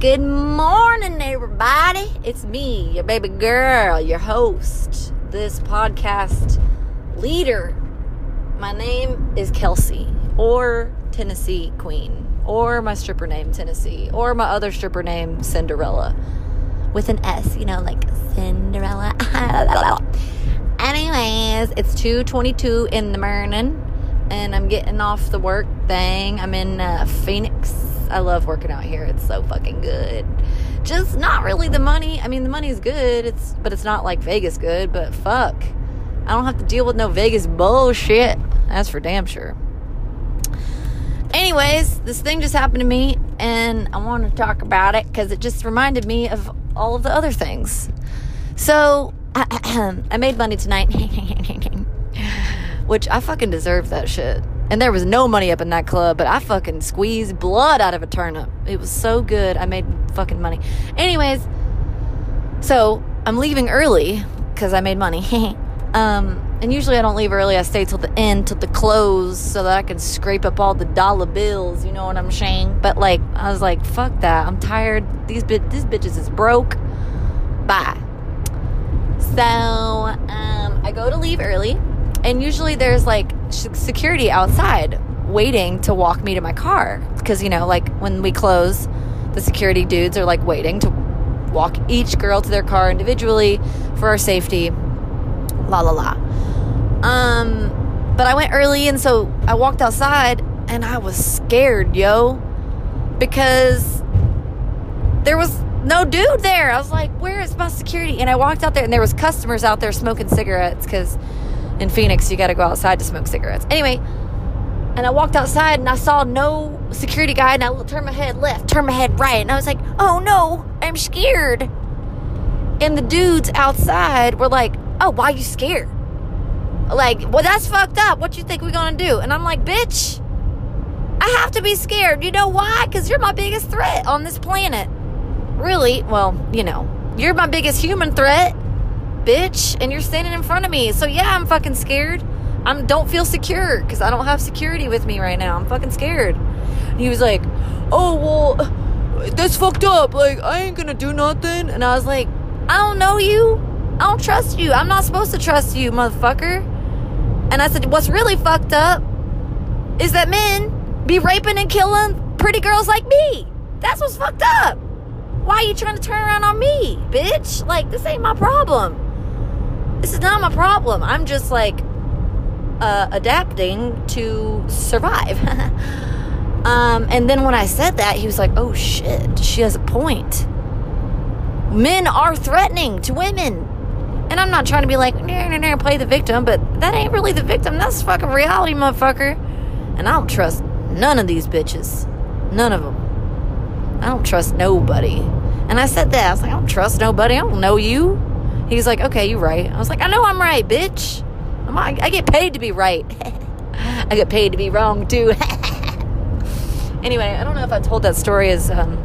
Good morning, everybody. It's me, your baby girl, your host, this podcast leader. My name is Kelsey, or Tennessee Queen, or my stripper name, Tennessee, or my other stripper name, Sinderella, with an S, you know, like Cinderella. Anyways, it's 2:22 in the morning, and I'm getting off the work thing. I'm in uh, Phoenix. I love working out here. It's so fucking good. Just not really the money. I mean, the money's good. It's but it's not like Vegas good. But fuck, I don't have to deal with no Vegas bullshit. That's for damn sure. Anyways, this thing just happened to me, and I want to talk about it because it just reminded me of all of the other things. So I made money tonight, which I fucking deserve that shit. And there was no money up in that club, but I fucking squeezed blood out of a turnip. It was so good. I made fucking money. Anyways, so I'm leaving early because I made money. um, and usually I don't leave early. I stay till the end, till the close, so that I can scrape up all the dollar bills. You know what I'm saying? But like, I was like, fuck that. I'm tired. These bit, these bitches is broke. Bye. So um, I go to leave early, and usually there's like security outside waiting to walk me to my car. Because you know like when we close the security dudes are like waiting to walk each girl to their car individually for our safety. La la la. Um but i went early and so i walked outside and i was scared yo. Because there was no dude there. I was like where is my security? And i walked out there and there was customers out there smoking cigarettes because in Phoenix, you got to go outside to smoke cigarettes. Anyway, and I walked outside and I saw no security guy, and I turned my head left, turned my head right, and I was like, oh no, I'm scared. And the dudes outside were like, oh, why you scared? Like, well, that's fucked up. What you think we're gonna do? And I'm like, bitch, I have to be scared. You know why? Because you're my biggest threat on this planet. Really? Well, you know, you're my biggest human threat bitch, and you're standing in front of me. So yeah, I'm fucking scared. I don't feel secure because I don't have security with me right now. I'm fucking scared. And he was like, "Oh well, that's fucked up. Like I ain't gonna do nothing." And I was like, "I don't know you. I don't trust you. I'm not supposed to trust you, motherfucker." And I said, "What's really fucked up is that men be raping and killing pretty girls like me. That's what's fucked up." Why are you trying to turn around on me, bitch? Like, this ain't my problem. This is not my problem. I'm just like uh, adapting to survive. um, and then when I said that, he was like, oh shit, she has a point. Men are threatening to women. And I'm not trying to be like, nah, nah, nah, play the victim, but that ain't really the victim. That's fucking reality, motherfucker. And I don't trust none of these bitches. None of them. I don't trust nobody. And I said that. I was like, I don't trust nobody. I don't know you. He's like, okay, you're right. I was like, I know I'm right, bitch. I'm, I, I get paid to be right. I get paid to be wrong too. anyway, I don't know if I told that story as um,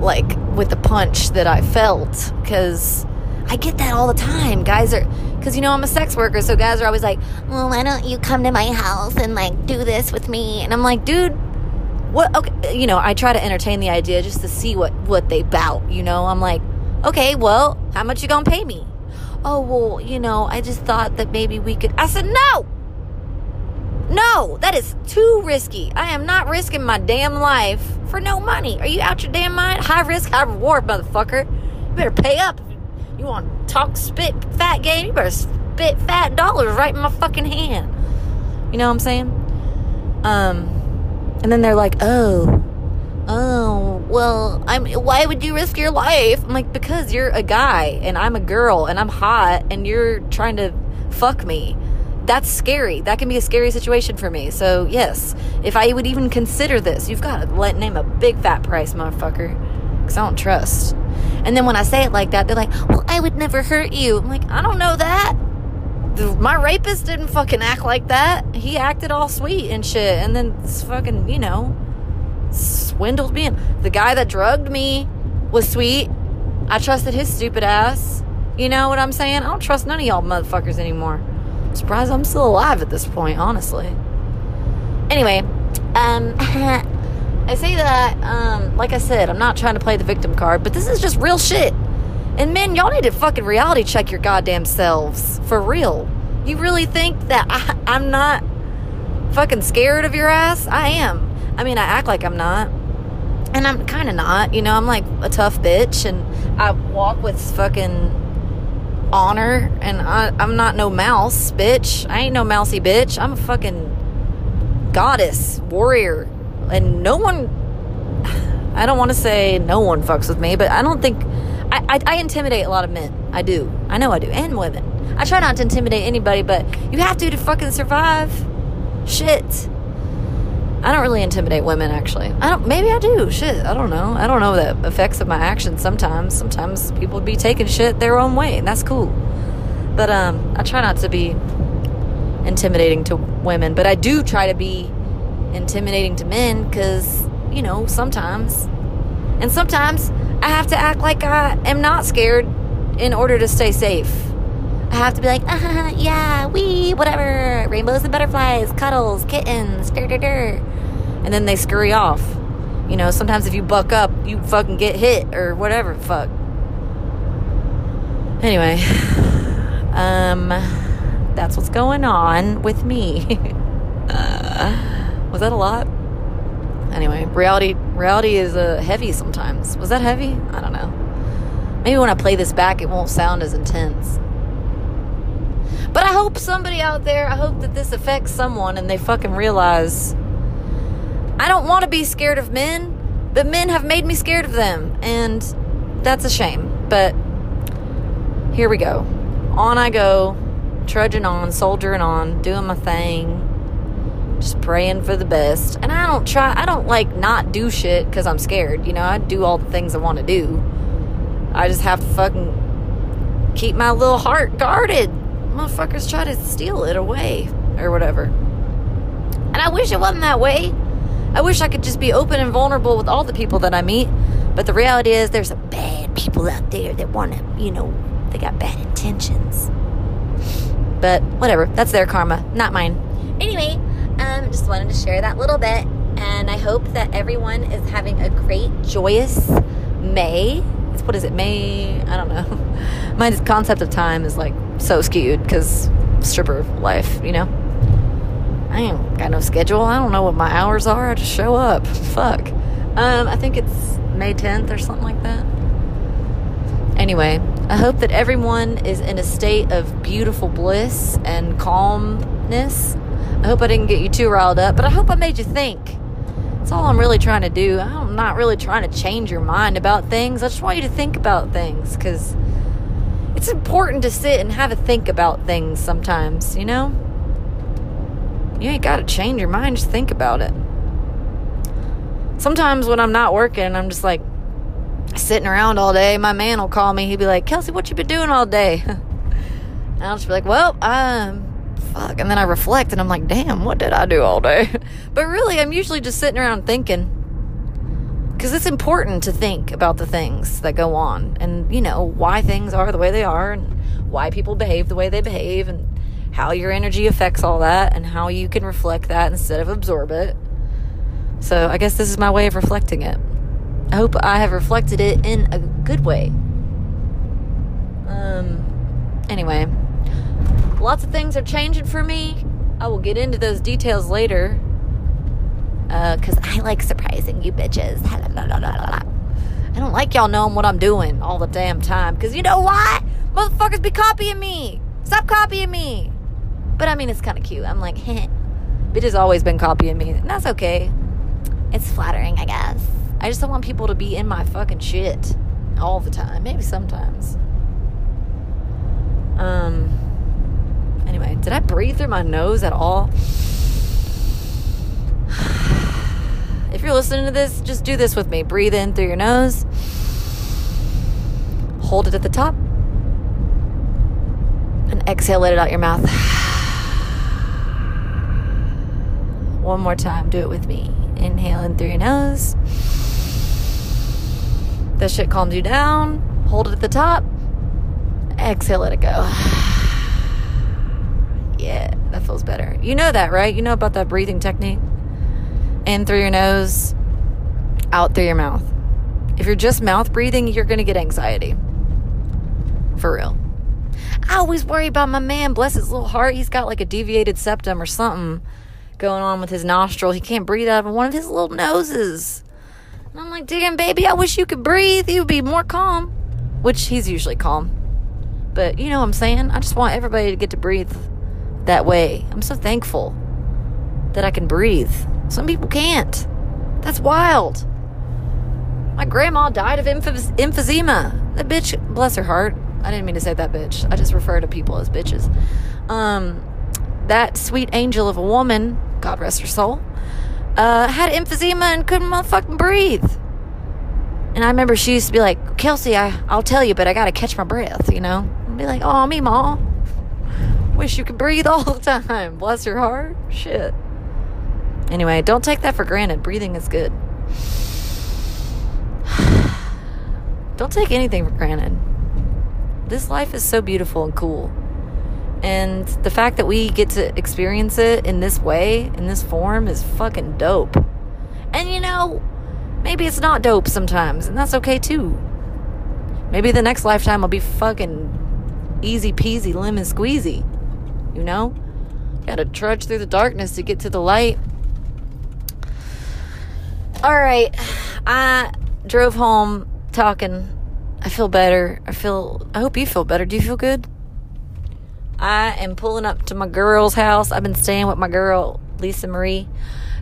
like with the punch that I felt because I get that all the time. Guys are because you know I'm a sex worker, so guys are always like, "Well, why don't you come to my house and like do this with me?" And I'm like, "Dude, what?" Okay, you know, I try to entertain the idea just to see what what they bout. You know, I'm like, okay, well, how much you gonna pay me? Oh, well, you know, I just thought that maybe we could. I said, no! No, that is too risky. I am not risking my damn life for no money. Are you out your damn mind? High risk, high reward, motherfucker. You better pay up. You want to talk spit fat game? You better spit fat dollars right in my fucking hand. You know what I'm saying? Um, and then they're like, oh, oh, well, I'm, why would you risk your life? I'm like, because you're a guy and I'm a girl and I'm hot and you're trying to fuck me. That's scary. That can be a scary situation for me. So, yes, if I would even consider this, you've got to let name a big fat price, motherfucker. Because I don't trust. And then when I say it like that, they're like, well, I would never hurt you. I'm like, I don't know that. My rapist didn't fucking act like that. He acted all sweet and shit. And then fucking, you know, swindled me. The guy that drugged me was sweet. I trusted his stupid ass. You know what I'm saying? I don't trust none of y'all motherfuckers anymore. I'm surprised I'm still alive at this point, honestly. Anyway, um, I say that, um, like I said, I'm not trying to play the victim card, but this is just real shit. And men, y'all need to fucking reality check your goddamn selves. For real. You really think that I, I'm not fucking scared of your ass? I am. I mean, I act like I'm not. And I'm kind of not. You know, I'm like a tough bitch and I walk with fucking honor and I, I'm not no mouse, bitch. I ain't no mousy bitch. I'm a fucking goddess, warrior, and no one I don't want to say no one fucks with me, but I don't think I, I, I, intimidate a lot of men. I do. I know I do, and women. I try not to intimidate anybody, but you have to to fucking survive. Shit. I don't really intimidate women, actually. I don't. Maybe I do. Shit. I don't know. I don't know the effects of my actions. Sometimes, sometimes people be taking shit their own way, and that's cool. But um, I try not to be intimidating to women, but I do try to be intimidating to men because, you know, sometimes. And sometimes I have to act like I am not scared in order to stay safe. I have to be like, uh, huh, yeah, we, whatever, rainbows and butterflies, cuddles, kittens, dur, dur, dur. And then they scurry off. You know, sometimes if you buck up, you fucking get hit or whatever, fuck. Anyway, um, that's what's going on with me. uh, was that a lot? Anyway, reality reality is uh, heavy sometimes. Was that heavy? I don't know. Maybe when I play this back, it won't sound as intense. But I hope somebody out there, I hope that this affects someone and they fucking realize I don't want to be scared of men, but men have made me scared of them. And that's a shame. But here we go. On I go, trudging on, soldiering on, doing my thing just praying for the best. And I don't try, I don't like not do shit because I'm scared. You know, I do all the things I want to do. I just have to fucking keep my little heart guarded. Motherfuckers try to steal it away or whatever. And I wish it wasn't that way. I wish I could just be open and vulnerable with all the people that I meet. But the reality is, there's some bad people out there that want to, you know, they got bad intentions. But whatever, that's their karma, not mine. Anyway, um, just wanted to share that little bit. And I hope that everyone is having a great, joyous May. What is it, May? I don't know. My concept of time is like so skewed because stripper life, you know? I ain't got no schedule. I don't know what my hours are. I just show up. Fuck. Um, I think it's May 10th or something like that. Anyway, I hope that everyone is in a state of beautiful bliss and calmness I hope I didn't get you too riled up, but I hope I made you think. That's all I'm really trying to do. I'm not really trying to change your mind about things. I just want you to think about things because it's important to sit and have a think about things sometimes, you know? You ain't got to change your mind, just think about it. Sometimes when I'm not working, I'm just like sitting around all day. My man will call me. He'd be like, Kelsey, what you been doing all day? and I'll just be like, well, um, fuck. And then I reflect and I'm like, damn, what did I do all day? but really, I'm usually just sitting around thinking. Because it's important to think about the things that go on and, you know, why things are the way they are and why people behave the way they behave and how your energy affects all that and how you can reflect that instead of absorb it. So I guess this is my way of reflecting it. I hope I have reflected it in a good way. Um, anyway, lots of things are changing for me. I will get into those details later. Because uh, I like surprising you bitches. I don't like y'all knowing what I'm doing all the damn time. Because you know why? Motherfuckers be copying me. Stop copying me. But I mean, it's kind of cute. I'm like, heh. Bitch always been copying me. And that's okay. It's flattering, I guess. I just don't want people to be in my fucking shit all the time. Maybe sometimes. Um Anyway, did I breathe through my nose at all? If you're listening to this, just do this with me. Breathe in through your nose, hold it at the top, and exhale, let it out your mouth. One more time, do it with me. Inhale in through your nose. That shit calms you down. Hold it at the top. Exhale, let it go. Yeah, that feels better. You know that, right? You know about that breathing technique? In through your nose, out through your mouth. If you're just mouth breathing, you're going to get anxiety. For real. I always worry about my man. Bless his little heart. He's got like a deviated septum or something going on with his nostril. He can't breathe out of one of his little noses. And I'm like, damn, baby, I wish you could breathe. You'd be more calm. Which he's usually calm. But you know what I'm saying? I just want everybody to get to breathe that way. I'm so thankful that I can breathe. Some people can't. That's wild. My grandma died of emphys- emphysema. That bitch, bless her heart. I didn't mean to say that bitch. I just refer to people as bitches. Um, that sweet angel of a woman, God rest her soul, uh, had emphysema and couldn't motherfucking breathe. And I remember she used to be like, Kelsey, I, I'll tell you, but I gotta catch my breath, you know? I'd be like, oh, me, ma. Wish you could breathe all the time. Bless your heart. Shit. Anyway, don't take that for granted. Breathing is good. don't take anything for granted. This life is so beautiful and cool. And the fact that we get to experience it in this way, in this form, is fucking dope. And you know, maybe it's not dope sometimes, and that's okay too. Maybe the next lifetime will be fucking easy peasy lemon squeezy. You know? Gotta trudge through the darkness to get to the light. Alright, I drove home talking. I feel better. I feel, I hope you feel better. Do you feel good? I am pulling up to my girl's house. I've been staying with my girl, Lisa Marie.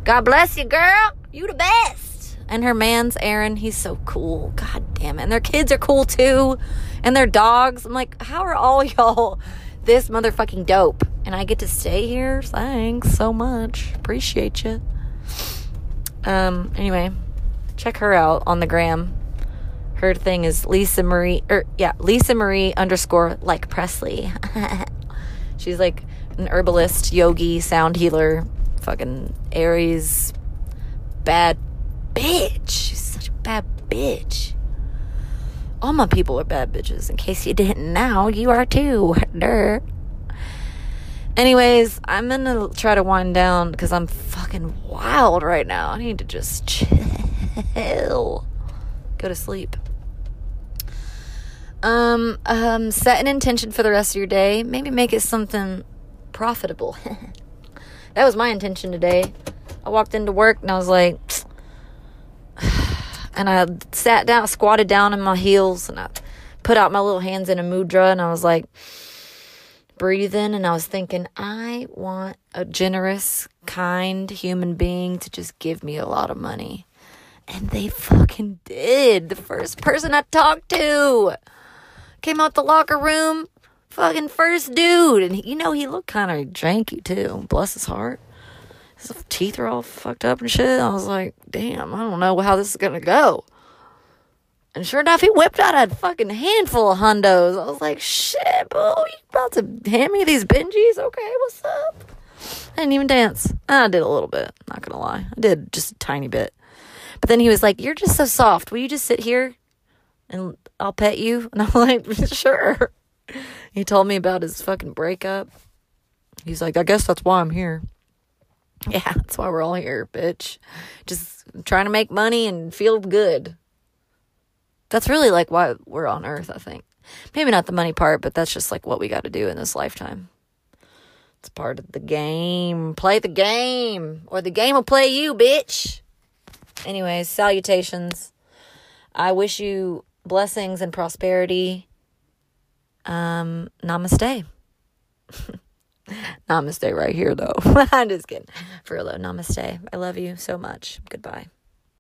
God bless you, girl. You the best. And her man's Aaron. He's so cool. God damn it. And their kids are cool too. And their dogs. I'm like, how are all y'all this motherfucking dope? And I get to stay here. Thanks so much. Appreciate you. Um, anyway, check her out on the gram. Her thing is Lisa Marie, or er, yeah, Lisa Marie underscore like Presley. She's like an herbalist, yogi, sound healer, fucking Aries, bad bitch. She's such a bad bitch. All my people are bad bitches. In case you didn't know, you are too. Durr. Anyways, I'm gonna try to wind down because I'm fucking wild right now. I need to just chill. Go to sleep. Um, um, set an intention for the rest of your day. Maybe make it something profitable. that was my intention today. I walked into work and I was like, and I sat down, squatted down in my heels, and I put out my little hands in a mudra, and I was like, breathing, and I was thinking, I want a generous, kind human being to just give me a lot of money. And they fucking did. The first person I talked to came out the locker room, fucking first dude. And you know, he looked kind of janky too. Bless his heart. His teeth are all fucked up and shit. I was like, damn, I don't know how this is gonna go. And sure enough, he whipped out a fucking handful of hundos. I was like, shit, bro, you about to hand me these Benjis? Okay, what's up? I didn't even dance. I did a little bit, not gonna lie. I did just a tiny bit. But then he was like, You're just so soft. Will you just sit here and I'll pet you. And I'm like, sure. He told me about his fucking breakup. He's like, I guess that's why I'm here. Yeah, that's why we're all here, bitch. Just trying to make money and feel good. That's really like why we're on earth, I think. Maybe not the money part, but that's just like what we got to do in this lifetime. It's part of the game. Play the game, or the game will play you, bitch. Anyways, salutations. I wish you blessings and prosperity. Um, namaste. namaste right here, though. I'm just kidding. For real, though, namaste. I love you so much. Goodbye.